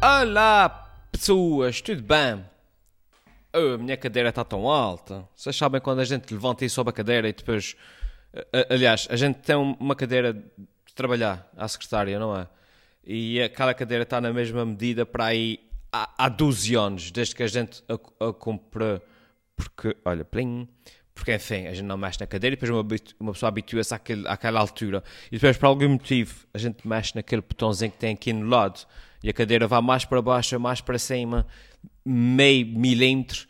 Olá, pessoas, tudo bem? Oh, a minha cadeira está tão alta. Vocês sabem quando a gente levanta e sobe a cadeira e depois. a- Aliás, a gente tem uma cadeira de trabalhar à secretária, não é? E aquela cadeira está na mesma medida para aí há, há 12 anos, desde que a gente a, a. Porque, olha, plim. Porque, enfim, a gente não mexe na cadeira e depois uma, uma pessoa habitua-se àquele, àquela altura. E depois, por algum motivo, a gente mexe naquele botãozinho que tem aqui no lado e a cadeira vai mais para baixo, mais para cima, meio milímetro.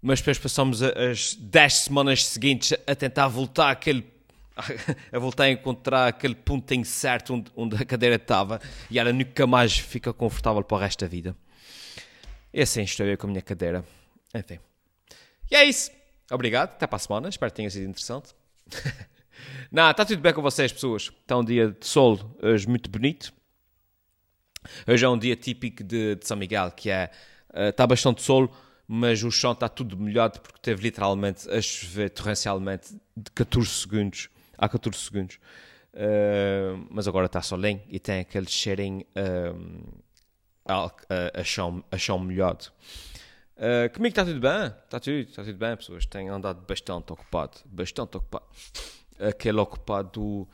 Mas depois passamos as 10 semanas seguintes a tentar voltar aquele a voltar a encontrar aquele pontinho certo onde, onde a cadeira estava e ela nunca mais fica confortável para o resto da vida. E assim estou eu com a minha cadeira. Enfim. E é isso. Obrigado. Até para a semana. Espero que tenha sido interessante. Não, está tudo bem com vocês, pessoas. Está um dia de sol hoje muito bonito. Hoje é um dia típico de, de São Miguel, que é... eh, está bastante sol, mas o chão está tudo molhado porque teve literalmente a chover torrencialmente de 14 segundos. Há 14 segundos. Eh, mas agora está solinho e tem aquele cheirinho eh, a, a, a chão, a chão molhado. Uh, comigo está tudo bem, está tudo, está tudo bem, pessoas. Tenho andado bastante ocupado, bastante ocupado. Aquele ocupado uh,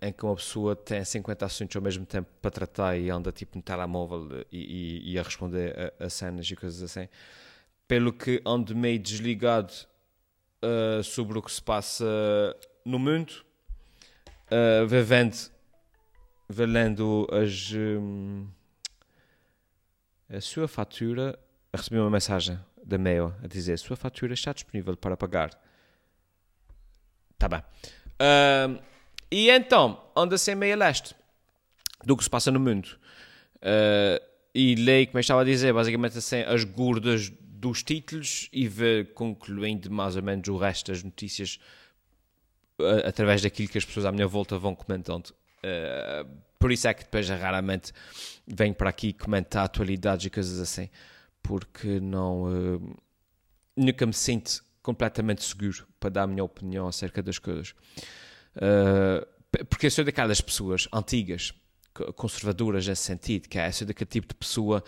em que uma pessoa tem 50 assuntos ao mesmo tempo para tratar e anda tipo no telemóvel e, e, e a responder a, a cenas e coisas assim. Pelo que ando meio desligado uh, sobre o que se passa no mundo, uh, vivendo, valendo as. hum, a sua fatura. Recebi uma mensagem da mail a dizer: Sua fatura está disponível para pagar. Tá bem. Ahm, e então, anda-se meio a leste do que se passa no mundo. Ah, e leio, como eu estava a dizer, basicamente assim, as gordas dos títulos e ver concluindo mais ou menos o resto das notícias a- através daquilo que as pessoas à minha volta vão comentando. Uh, por isso é que depois raramente venho para aqui comentar atualidades e coisas assim, porque não uh, nunca me sinto completamente seguro para dar a minha opinião acerca das coisas. Uh, porque eu sou daquelas pessoas antigas, co- conservadoras nesse sentido, que é sou daquele tipo de pessoa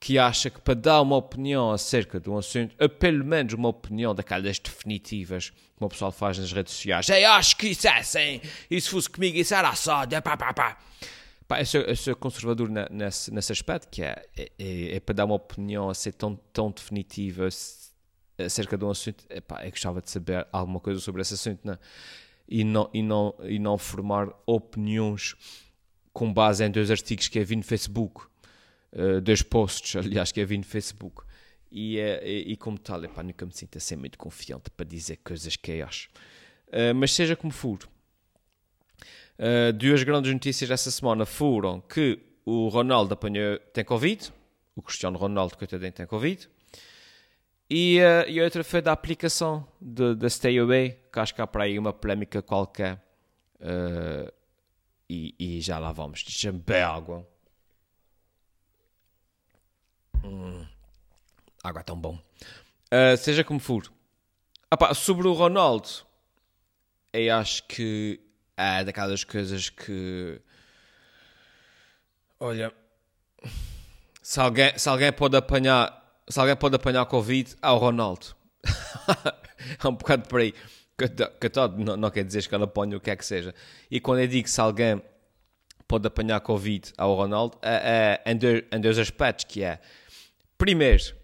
que acha que para dar uma opinião acerca de um assunto, ou pelo menos uma opinião daquelas definitivas, como o pessoal faz nas redes sociais, eu acho que isso é assim, e se fosse comigo isso era só, de pá, pá, pá. Pá, eu, sou, eu sou conservador ne- nesse, nesse aspecto, que é, é, é- é para dar uma opinião a ser tão, tão definitiva acerca de um assunto, epá, eu gostava de saber alguma coisa sobre esse assunto, não é? E não, e, não, e não formar opiniões com base em dois artigos que eu vi no Facebook, uh, dois posts, aliás, que eu vi no Facebook. E, e, e como tal, epá, nunca me sinto assim muito confiante para dizer coisas que eu acho. Uh, mas seja como for, uh, duas grandes notícias essa semana foram que o Ronaldo apanhou, tem Covid, o Cristiano Ronaldo, coitadinho, tem Covid, e, uh, e outra foi da aplicação da Stay Away, que acho que há para aí uma polémica qualquer. Uh, e, e já lá vamos. Deixa-me beber água. Hum, água é tão bom. Uh, seja como for. Sobre o Ronaldo, eu acho que é daquelas coisas que. Olha. Se alguém, se alguém pode apanhar. Se alguém pode apanhar Covid, é o Ronaldo. é um bocado por aí. Coitado, não, não quer dizer que ele apanhe o que é que seja. E quando eu digo que se alguém pode apanhar Covid ao Ronaldo, é, é, em, dois, em dois aspectos, que é, primeiro,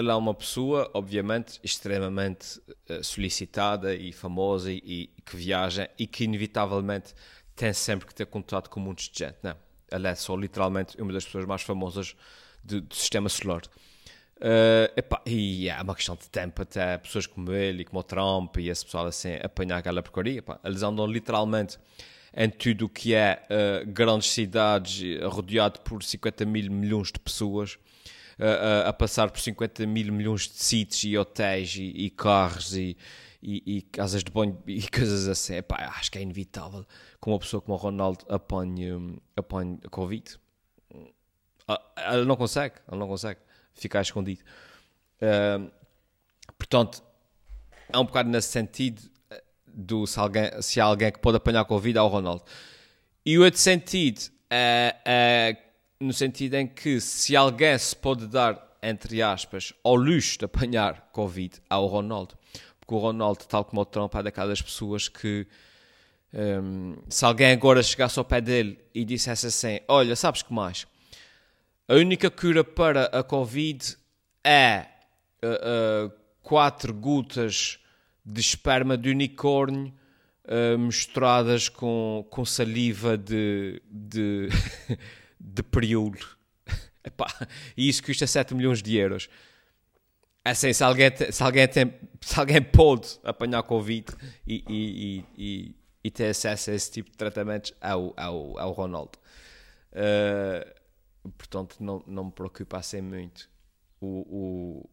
ele é uma pessoa, obviamente, extremamente eh, solicitada e famosa e, e que viaja e que, inevitavelmente, tem sempre que ter contato com muitos de gente, não? Ele é só, literalmente, uma das pessoas mais famosas do, do sistema solar. Uh, e é uma questão de tempo até pessoas como ele e como o Trump e esse pessoal assim apanhar aquela porcaria. Eles andam literalmente em tudo o que é uh, grandes cidades, rodeado por 50 mil milhões de pessoas, uh, a passar por 50 mil milhões de sítios e hotéis e, e carros e, e, e casas de banho e coisas assim. Epá, acho que é inevitável que uma pessoa como o Ronaldo apanhe, um, apanhe Covid. Ah, Ele não consegue, ele não consegue ficar escondido. Uh, portanto, é um bocado nesse sentido eh, do se, alguém, se há alguém que pode apanhar Covid, é o Ronaldo. E o outro sentido é, é no sentido em que se alguém se pode dar, entre aspas, ao luxo de apanhar Covid, ao Ronaldo. Porque o Ronaldo, tal como o Trump, é daquelas pessoas que um, se alguém agora chegasse ao pé dele e dissesse assim: Olha, sabes que mais? A única cura para a Covid é uh, uh, quatro gotas de esperma de unicórnio uh, misturadas com, com saliva de, de, de periúlo. e isso custa 7 milhões de euros. Assim, se alguém, se alguém, tem, se alguém pode apanhar Covid e, e, e, e, ter acesso a esse tipo de tratamentos, é o, é o, é o Ronaldo. Uh, portanto, não, não me preocupa assim muito o, o,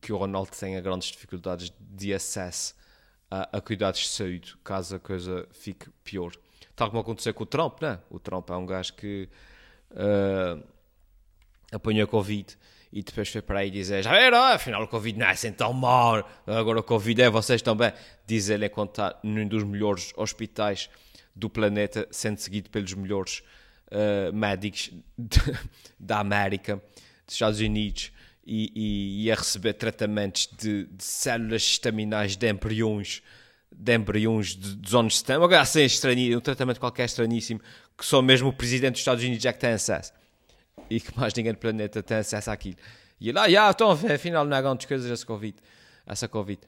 que o Ronaldo tenha grandes dificuldades de acesso a, a, cuidados de saúde, caso a coisa fique pior. Tal como aconteceu com o Trump, né? O Trump é um gajo que uh, apanhou Covid e depois foi para aí dizer: Já viram, afinal o Covid não é assim tão mau, agora o Covid é vocês também. Diz ele enquanto está num dos melhores hospitais do planeta, sendo seguido pelos melhores uh, médicos de, da América, dos Estados Unidos e, e, e a receber tratamentos de, de, células estaminais de embriões de embriões de, de zonas de sistema, agora assim estranho, um tratamento qualquer estranhíssimo, que só mesmo o presidente dos Estados Unidos já que tem acesso e que mais ninguém do planeta tem acesso àquilo. E lá, estão a ver, afinal não há grandes coisas essa Covid. Essa COVID.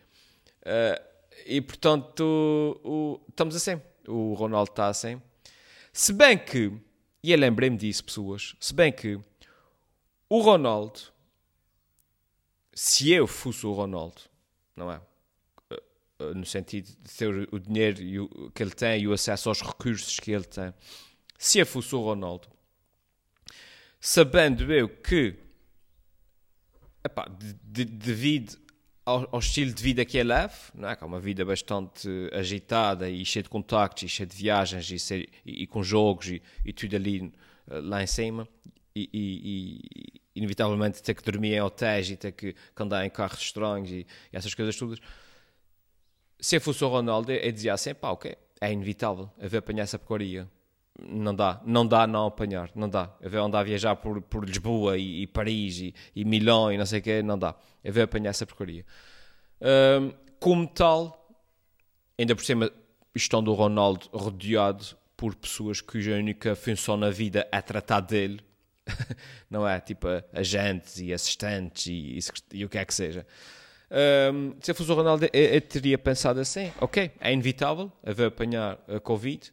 Uh, e portanto, o, estamos assim. O Ronaldo está assim. Se bem que, e eu lembrei-me disso, pessoas, se bem que o Ronaldo se eu fosse o Ronaldo, não é? Eh, no sentido de ter o dinheiro que ele tem e o acesso aos recursos que ele tem. Se eu fosse o Ronaldo, sabendo eu que, epá, de, de, devido ao, ao, estilo de vida que ele leva, não é? que é uma vida bastante agitada e cheia de contactos, e cheia de viagens, e, ser, e, e com jogos e, e, tudo ali eh, lá em cima, e, inevitavelmente ter que dormir em hotéis e ter que, que andar em carros estranhos e, essas coisas todas. Se eu fosse o Ronaldo, eu dizia assim: pá, ok, é inevitável haver apanhar essa porcaria. Não dá, não dá não apanhar, não dá. Haver andar a viajar por, por Lisboa e, e Paris e, e, Milão e não sei o quê, não dá. Haver apanhar essa porcaria. Um, como tal, ainda por cima, estando o Ronaldo rodeado por pessoas cuja única função na vida é tratar dele, não é? Tipo agentes e assistentes e, e, e o que é que seja. Um, se eu fosse o Ronaldo, eu, eu, teria pensado assim: ok, é inevitável haver apanhar a Covid,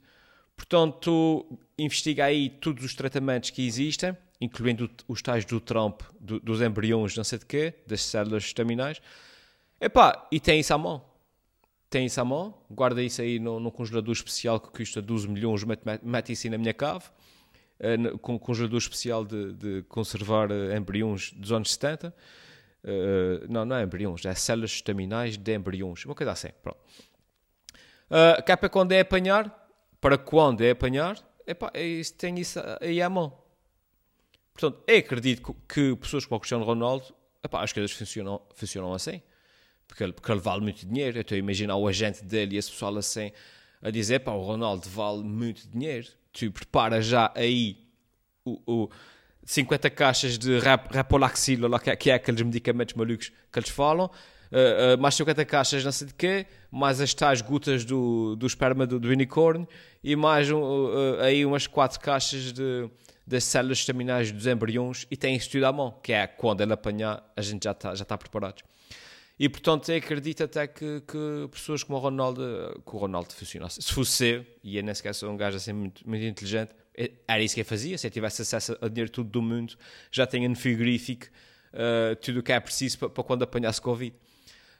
portanto, investiga aí todos os tratamentos que existem, incluindo os tais do Trump, do, dos embriões, não sei de quê, das células estaminais. Epá, e tem isso à mão. Tem isso à mão, guarda isso aí no congelador especial que custa 12 milhões, mete, mete isso aí na minha cave uh, com congelador especial de, de conservar uh, embriões dos anos 70. Uh, não, não é embriões, é células estaminais de embriões, uma coisa assim. Pronto. Uh, que é para quando é apanhar, para quando é apanhar, epá, é tem isso aí à mão. Portanto, eu acredito que pessoas como o Cristiano Ronaldo, epá, as coisas funcionam, funcionam assim. Porque ele, porque ele vale muito dinheiro. Eu estou a imaginar o agente dele e esse pessoal assim a dizer: pá, o Ronaldo vale muito dinheiro tu prepara já aí o, o 50 caixas de rap, Rapolaxil, que, é, que é aqueles medicamentos malucos que eles falam, uh, uh, mais 50 caixas não sei de quê, mais as tais gotas do, do esperma do, do unicórnio e mais uh, aí umas 4 caixas de, das células estaminais dos embriões e tem isso tudo à mão, que é quando ele apanhar a gente já está já tá preparado. E portanto eu acredito até que, que pessoas como o Ronaldo, que o Ronaldo funcionasse. Se fosse eu, e eu nem sequer sou um gajo assim muito, muito inteligente, era isso que eu fazia. Se eu tivesse acesso a dinheiro tudo do mundo, já tenho no frigorífico uh, tudo o que é preciso para, para quando apanhasse Covid.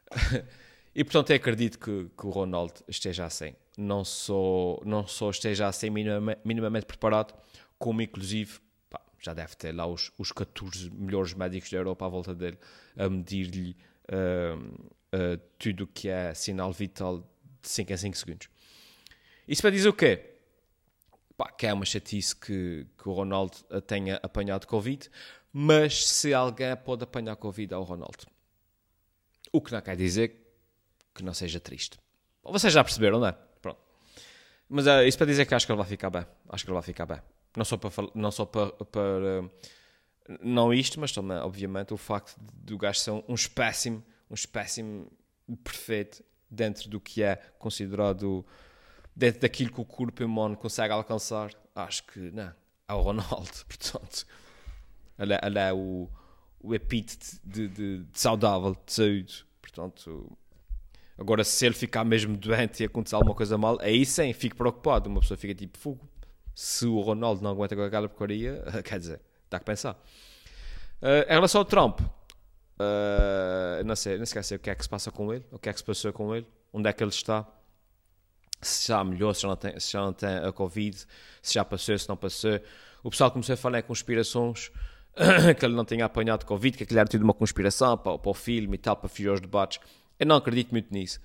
e portanto eu acredito que, que, o Ronaldo esteja assim. Não só, não só esteja assim minimamente, minimamente preparado, como inclusive pá, já deve ter lá os, os 14 melhores médicos da Europa à volta dele a medir-lhe uh, uh, tudo o que é sinal vital de 5 em 5 segundos. Isso para dizer o quê? Pá, que é uma chatice que, que o Ronaldo tenha apanhado Covid, mas se alguém pode apanhar Covid ao Ronaldo. O que não quer dizer que não seja triste. Vocês já perceberam, não é? Pronto. Mas é isso para dizer que acho que ele vai ficar bem. Acho que ele vai ficar bem. Não só para, não só para, para não isto, mas também, obviamente, o facto do gajo ser um espécime, um espécime perfeito dentro do que é considerado, dentro daquilo que o corpo humano consegue alcançar. Acho que, não, é o Ronaldo, portanto. Ele é, ele é o, o epítete de, de, de, saudável, de saúde. Portanto, agora se ele ficar mesmo doente e acontecer alguma coisa mal, aí sim, fico preocupado. Uma pessoa fica tipo, fogo. Se o Ronaldo não aguenta com aquela porcaria, quer dizer, dá que pensar. Uh, em relação ao Trump, uh, não sei, não sei o que é que se passa com ele, o que é que se passou com ele, onde é que ele está, se já melhorou, se já não tem, já não tem a Covid, se já passou, se não passou. O pessoal começou a falar em conspirações, que ele não tinha apanhado Covid, que aquilo era tudo uma conspiração para, para o filme e tal, para fugir aos debates. Eu não acredito muito nisso.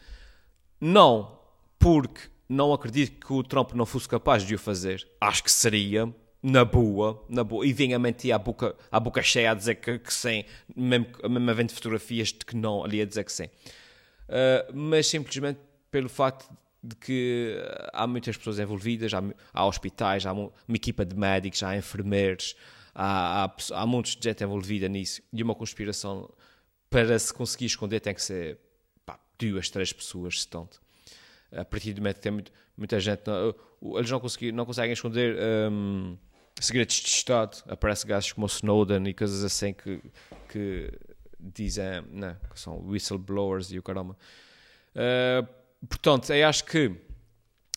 Não porque não acredito que o Trump não fosse capaz de o fazer. Acho que seria, na boa, na boa, e vinha a mentir à boca, à boca cheia a dizer que, que sim, mesmo, mesmo havendo fotografias de que não, ali a dizer que sim. Uh, mas simplesmente pelo facto de que há muitas pessoas envolvidas, há, há hospitais, há uma equipa de médicos, há enfermeiros, há, há, há muitos de gente envolvida nisso, e uma conspiração para se conseguir esconder tem que ser pá, duas, três pessoas, se tanto a partir do momento que tem muito, muita gente, não, eles não, não conseguem esconder um, segredos de Estado. Aparece gajos como o Snowden e coisas assim que, que dizem não, que são whistleblowers e o caramba. Uh, portanto, eu acho que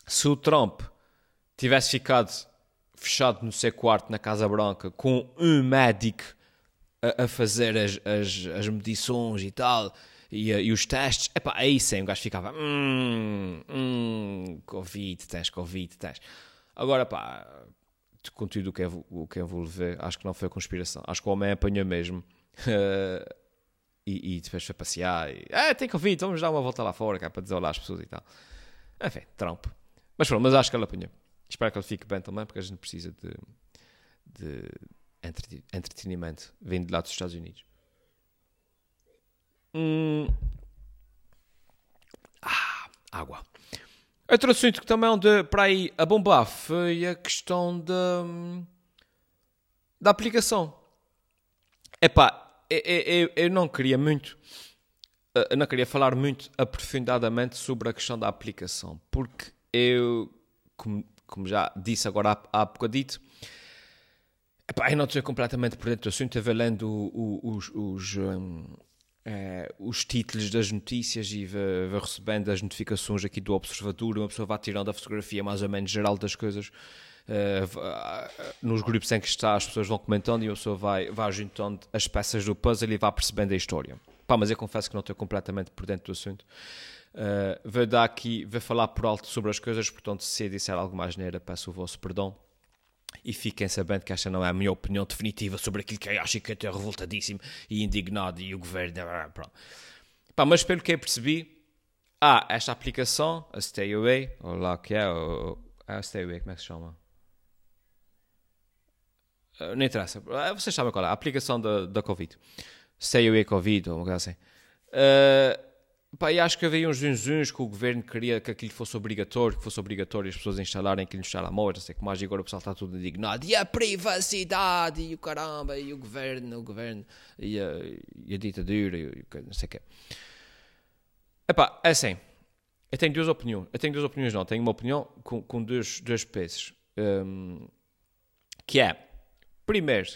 se o Trump tivesse ficado fechado no seu quarto na Casa Branca com um médico a, a fazer as, as, as medições e tal e, e os testes, epá, aí sim o gajo ficava hum, hum, Covid, tens Covid, tens. Agora, pá, com tudo o que, o que envolve, acho que não foi conspiração. Acho que o homem apanhou mesmo. e, e, depois foi passear. E, ah, tem Covid, vamos dar uma volta lá fora, cá, para dizer olá às pessoas e tal. Enfim, Trump. Mas pronto, mas acho que ele apanhou. Espero que ele fique bem também, porque a gente precisa de, de entretenimento vindo de lá dos Estados Unidos. Hum. Ah, água. Outro assunto que também anda para aí a bombar foi a questão da, da aplicação. Epá, eu, eu, eu não queria muito, eu eh, não queria falar muito aprofundadamente sobre a questão da aplicação, porque eu, como, como já disse agora há, há bocadito, epá, eu não estou completamente por dentro do assunto, eu lendo os, os, um, Uh, os títulos das notícias e vai, vai, recebendo as notificações aqui do observador, uma pessoa vai tirando a fotografia mais ou menos geral das coisas. Uh, nos grupos em que está, as pessoas vão comentando e a pessoa vai, vai juntando as peças do puzzle e vai percebendo a história. Pá, mas eu confesso que não estou completamente por dentro do assunto. Uh, vou dar aqui, vou falar por alto sobre as coisas, portanto, se disser algo mais neira, peço o vosso perdão e fiquem sabendo que esta não é a minha opinião definitiva sobre aquilo que eu acho que eu estou revoltadíssimo e indignado e o governo. Pá, mas pelo que eu percebi, há esta aplicação, a Stay Away, ou lá que é, ou, a Stay Away, como é que se chama? Uh, não interessa, uh, vocês sabem qual é, a aplicação da, da Covid. Stay Away Covid, ou uma coisa assim. Uh, Pá, e acho que havia uns zunzuns que o governo queria que aquilo fosse obrigatório, que fosse obrigatório as pessoas instalarem aquilo nos telemóveis, não sei como mais, e agora o pessoal está tudo indignado. E a privacidade, e o caramba, e o governo, o governo, e a, e a ditadura, e o, não sei o quê. Epá, é assim, eu tenho duas opiniões, eu tenho duas opiniões não, tenho uma opinião com, com dois, dois pesos, um, que é, primeiro,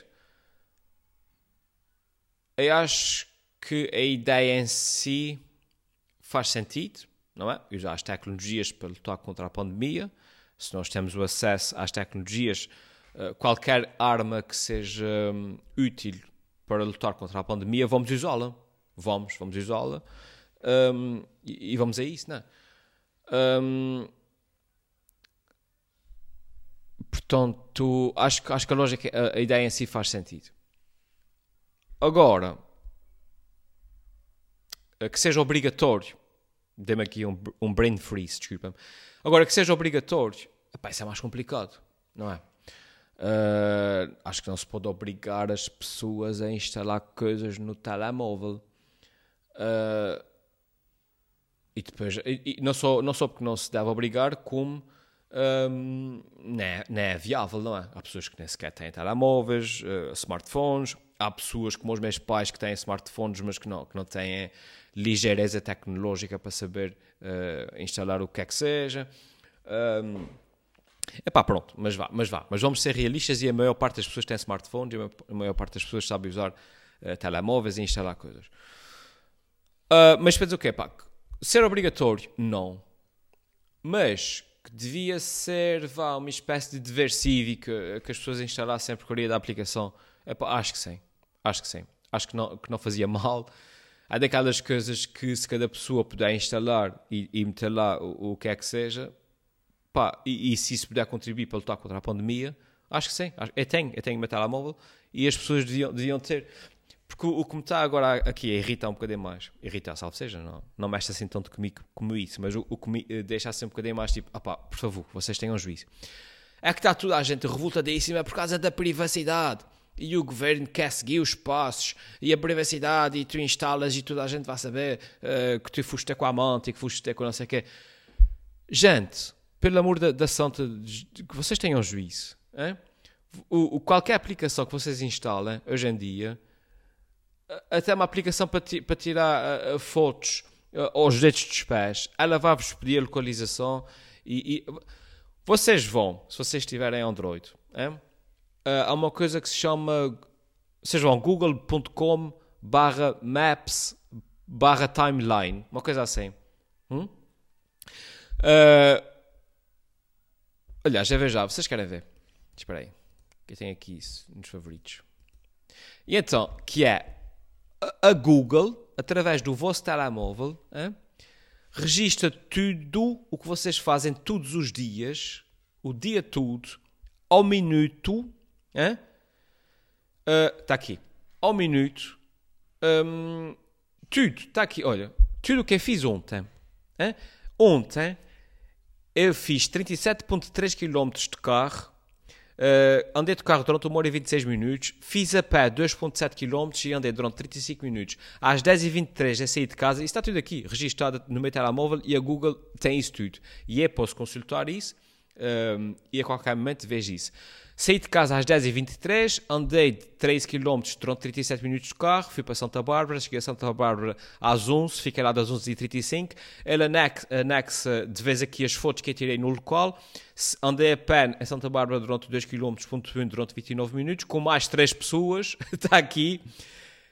eu acho que a ideia em si faz sentido, não é? Usar as tecnologias para lutar contra a pandemia. Se nós temos o acesso às tecnologias, eh, qualquer arma que seja hum, útil para lutar contra a pandemia, vamos usá-la. Vamos, vamos usá-la. Um, e, e, vamos a isso, não é? Um, portanto, acho, acho que a lógica, a, a ideia em si faz sentido. Agora, que seja obrigatório Dê-me aqui um, um brain freeze, desculpa-me. Agora, que seja obrigatório, epá, isso é mais complicado, não é? Uh, acho que não se pode obrigar as pessoas a instalar coisas no telemóvel. Uh, e depois, e, e não, só, não só porque não se deve obrigar, como não, é, não é viável, não é? Há pessoas que nem sequer têm telemóveis, uh, smartphones, há pessoas como os meus pais que têm smartphones, mas que não, que não têm ligeireza tecnológica para saber uh, instalar o que é que seja. Um, Epá, pronto, mas vá, mas vá. Mas vamos ser realistas e a maior parte das pessoas tem smartphones e a maior parte das pessoas sabe usar uh, telemóveis e instalar coisas. Uh, mas dizer o quê, pá? Ser obrigatório? Não. Mas que devia ser, vá, uma espécie de dever cívico que as pessoas instalassem a porcaria da aplicação. Epá, acho que sim. Acho que sim. Acho que não, que não fazia mal. Há daquelas coisas que se cada pessoa puder instalar e, e meter lá o, o que é que seja, Pá, e, e, se isso puder contribuir para lutar contra a pandemia, acho que sim. Eu tenho, eu tenho meu telemóvel e as pessoas deviam, deviam ter. Porque o, o que me está agora aqui a irritar um bocadinho mais, irritar, salvo seja, não, não mexe assim tanto comigo como isso, mas o, o que me eh, deixa assim um bocadinho mais tipo, opá, por favor, vocês tenham juízo. É que está toda a gente revoltadíssima por causa da privacidade. E o governo quer seguir os passos e a privacidade e tu instalas e toda a gente vai saber uh, que tu foste com a amante e que foste ter com não sei o quê. Gente, pelo amor da, da santa, que vocês tenham juízo. O, o, qualquer aplicação que vocês instalem hoje em dia, até uma aplicação para, ti, para tirar uh, fotos uh, aos dedos dos pés, ela vai-vos pedir a localização e, e, vocês vão, se vocês tiverem Android, é? uh, há uma coisa que se chama, vocês vão google.com barra maps barra timeline, uma coisa assim. Hum? Uh, Aliás, já ver já, vocês querem ver? Espera aí, que eu tenho aqui isso nos favoritos. E então, que é a Google, através do vosso telemóvel, hein, registra tudo o que vocês fazem todos os dias, o dia todo, ao minuto. Está uh, aqui. Ao minuto. Um, tudo. Está aqui. Olha. Tudo o que eu fiz ontem. Hein? Ontem eu fiz 37,3 km de carro, uh, andei de carro durante 1 hora e 26 minutos, fiz a pé 2,7 km e andei durante 35 minutos. Às 10h23 eu saí de casa, e está tudo aqui, registado no meu telemóvel e a Google tem isso tudo. E eu posso consultar isso um, e a qualquer momento vejo isso. Saí de casa às 10h23, andei 13 km durante 37 minutos de carro, fui para Santa Bárbara, cheguei a Santa Bárbara às 11 fiquei lá das 11h35. Ele anexa de vez aqui as fotos que eu tirei no local. Andei a pé em Santa Bárbara durante 2 km, ponto durante 29 minutos, com mais 3 pessoas, está aqui.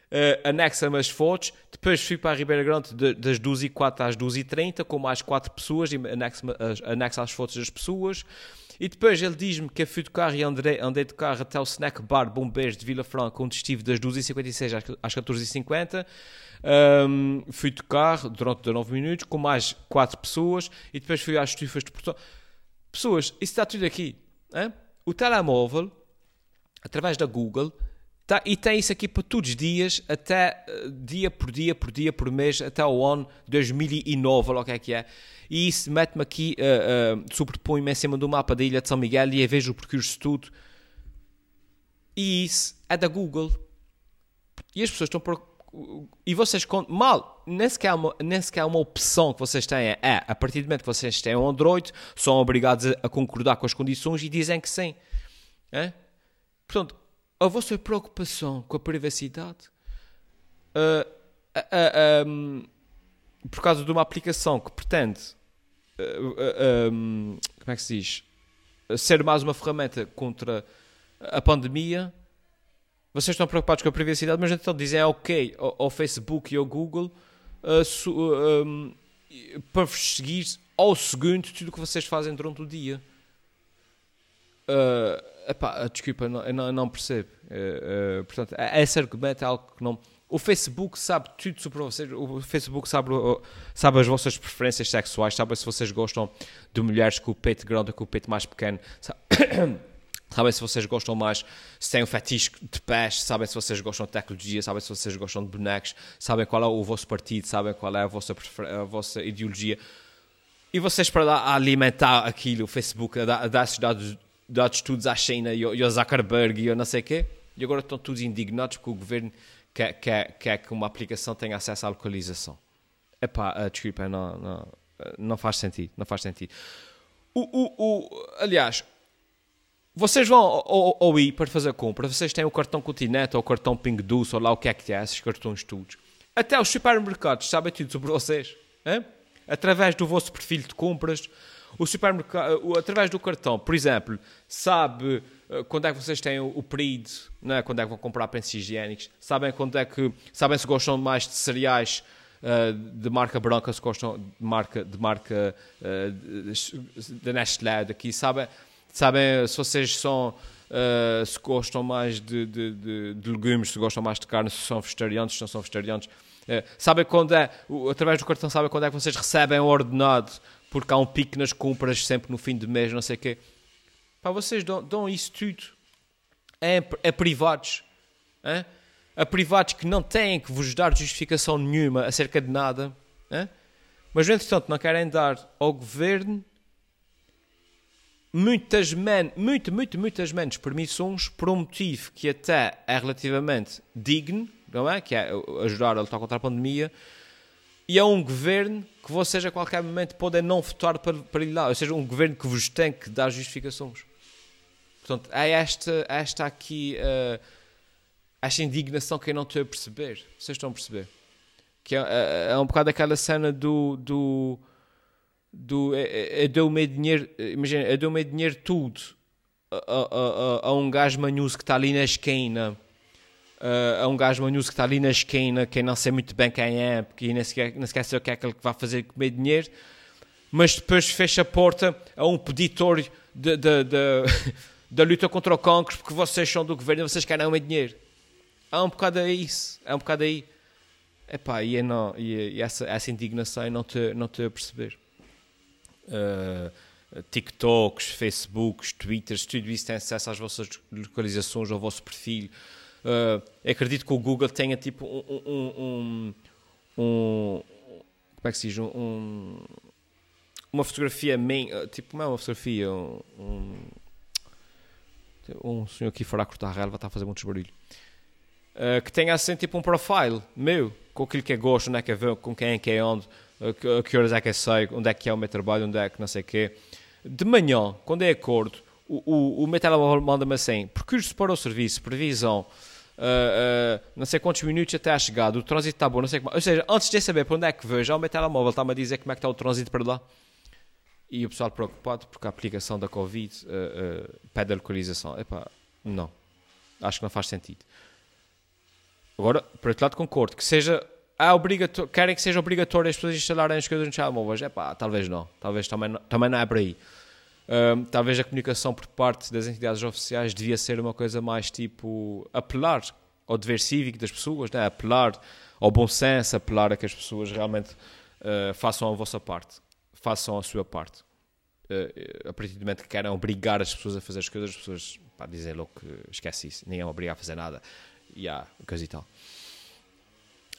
Uh, anexa-me as fotos. Depois fui para a Ribeira Grande de, das 12h04 às 12h30, com mais 4 pessoas, e anexa, anexa as fotos das pessoas. E depois ele diz-me que eu fui de carro e andei, andei de carro até o snack bar Bombeiros de Vila Franca, onde estive das 12h56 às 14h50. Um, fui de carro durante 19 minutos com mais 4 pessoas e depois fui às estufas de Portugal. Pessoas, isso está tudo aqui. Hein? O telemóvel, através da Google, Tá, e tem isso aqui para todos os dias, até uh, dia por dia, por dia, por mês, até o ano 2009, ou o que é que é. E isso mete-me aqui, uh, uh, sobrepõe-me em cima do mapa da Ilha de São Miguel e vejo o percurso de tudo. E isso é da Google. E as pessoas estão por. E vocês. Mal, nem sequer, uma, nem sequer uma opção que vocês têm é, a partir do momento que vocês têm um Android, são obrigados a concordar com as condições e dizem que sim. É? Portanto, a vossa preocupação com a privacidade uh, uh, um, por causa de uma aplicação que pretende uh, um, como é que se diz? Ser mais uma ferramenta contra a pandemia. Vocês estão preocupados com a privacidade mas então dizem é ok ao, ao Facebook e ao Google su, um, para vos seguir ao segundo tudo o que vocês fazem durante o dia uh, Epá, desculpa, não, não, não percebo. Uh, uh, portanto, esse argumento é algo que não. O Facebook sabe tudo sobre vocês. O Facebook sabe, sabe as vossas preferências sexuais, sabe se vocês gostam de mulheres com o peito grande ou com o peito mais pequeno. Sabe, sabe se vocês gostam mais, se têm um fetiche de pés, sabem se vocês gostam de tecnologia, sabem se vocês gostam de bonecos, sabem qual é o vosso partido, sabem qual é a vossa, a vossa ideologia. E vocês, para alimentar aquilo, o Facebook, a dar esses dados dados todos à China e ao, Zuckerberg e eu não sei o quê, e agora estão todos indignados porque o governo quer, quer, quer que uma aplicação tenha acesso à localização. Epá, uh, desculpa, não, não, não faz sentido, não faz sentido. o, o, o, aliás, vocês vão ao, ao, ir para fazer compra, vocês têm o cartão Continente ou o cartão Ping Doce ou lá o que é que é, esses cartões todos. Até os supermercados sabem tudo sobre vocês. Hein? Através do vosso perfil de compras, o supermercado, através do cartão, por exemplo, sabe eh, quando é que vocês têm o, período, né? quando é que vão comprar pensos higiênicos, sabem quando é que, sabem se gostam mais de cereais uh, de marca branca, se gostam de marca, de marca uh, da Nestlé daqui, sabem, sabem se vocês são, uh, se gostam mais de, de, de, de, legumes, se gostam mais de carne, se são vegetarianos, se não são vegetarianos. Sabem quando é, através do cartão, sabem quando é que vocês recebem o ordenado, porque há um pico nas compras sempre no fim de mês, não sei o quê. Pá, vocês dão, dão isso tudo a, a privados. Hein? A privados que não têm que vos dar justificação nenhuma acerca de nada. Hein? Mas, entretanto, não querem dar ao governo muitas men muito, muito, muitas menos permissões por um motivo que até é relativamente digno, não é? Que é ajudar a lutar contra a pandemia. E é um governo que vocês a qualquer momento podem não votar para, para ir lá. Ou seja, um governo que vos tem que dar justificações. Portanto, há esta, esta aqui, uh, esta indignação que eu não estou a perceber. Vocês estão a perceber? Que é, é, é um bocado aquela cena do. do, do eu, eu dou o meu dinheiro, imagina, eu dou o meu dinheiro tudo a, a, a, a um gajo manhoso que está ali na esquina. Uh, a um gajo manhoso que está ali na esquina, quem não sei muito bem quem é, porque nem sequer, nem sequer sei o que é que vai fazer com o meu dinheiro, mas depois fecha a porta a um de da luta contra o cancro porque vocês são do governo vocês querem o dinheiro. Há um bocado aí isso. Há um bocado aí. Epá, e, é não, e, e essa, essa indignação não te, não te a perceber. Uh, TikToks, Facebooks, Twitters, tudo isso tem acesso às vossas localizações, ao vosso perfil. Uh, acredito que o Google tenha tipo um, um, um, um como é que se diz? Um, uma fotografia main, tipo, não é uma fotografia, um, um senhor aqui a cortar a relva está a fazer muito barulho. Uh, que tenha assim tipo um profile meu, com aquilo que é gosto, onde é que é ver, com quem é que é onde, uh, que, horas é que é sei, onde é que é o meu trabalho, onde é que não sei o quê. De manhã, quando é acordo, o, o, o telemóvel manda-me assim, percurso para o serviço, previsão, uh, não sei quantos minutos até a chegada, o trânsito está bom, não sei como. Ou seja, antes de saber para onde é que vejo, o meu telemóvel está-me a dizer como é que está o trânsito para lá e o pessoal preocupado porque a aplicação da Covid uh, uh, pede a localização. Epá, não. Acho que não faz sentido. Agora, por outro lado, concordo que seja é obrigatório, querem que seja obrigatório as pessoas instalarem as coisas nos telemóveis. É pá, talvez não. Talvez também não, também não é por aí. Um, talvez a comunicação por parte das entidades oficiais devia ser uma coisa mais tipo apelar ao dever cívico das pessoas, né? apelar ao bom senso, apelar a que as pessoas realmente uh, façam a vossa parte façam a sua parte. Uh, a partir do momento que querem obrigar as pessoas a fazer as coisas, as pessoas pá, dizem logo que esquece isso, nem é obrigar a fazer nada. E há coisa e tal.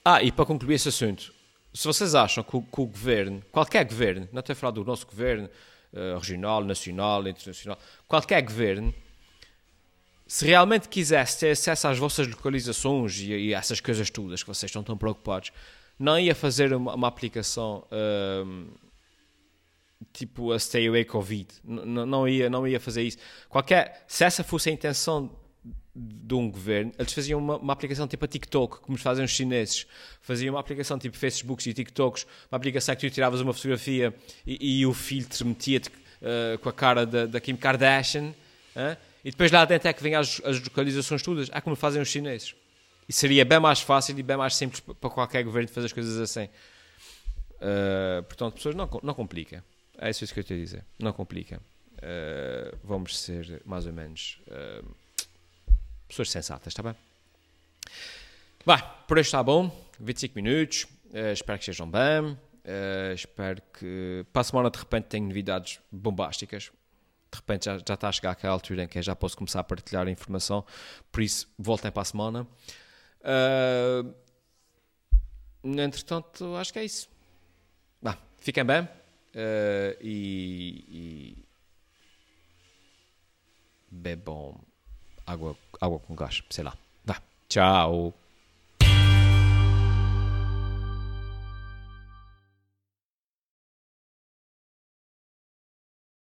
Ah, e para concluir esse assunto, se vocês acham que o, que o governo, qualquer governo, não estou a falar do nosso governo, regional, nacional, internacional, qualquer governo, se realmente quisesse ter acesso às vossas localizações e, e essas coisas todas que vocês estão tão preocupados, não ia fazer uma, uma aplicação. Uh, tipo a Stay Away Covid. N não, ia, não ia fazer isso. Qualquer, se essa fosse a intenção de um governo, eles faziam uma, uma, aplicação tipo a TikTok, como fazem os chineses. Faziam uma aplicação tipo Facebooks e TikToks, uma aplicação que tu tiravas uma fotografia e, e o filtro metia-te uh, com a cara da, da Kim Kardashian. Uh, e depois lá dentro é que vêm as, as localizações todas. É como fazem os chineses. E seria bem mais fácil e bem mais simples para qualquer governo fazer as coisas assim. Uh, portanto, pessoas não, não complica. É isso que eu estou a dizer. Não complica. Uh, vamos ser mais ou menos pessoas sensatas, está bem? Vá, por hoje está bom. 25 minutos. Uh, espero que estejam bem. espero que para a semana de repente tenho novidades bombásticas. De repente já, já está a chegar aquela altura em que já posso começar a partilhar a informação. Por isso, voltem para a semana. entretanto, acho que é isso. Vá, fiquem bem. Uh, e, e bebam água, água com gás, sei lá. Vá, tchau.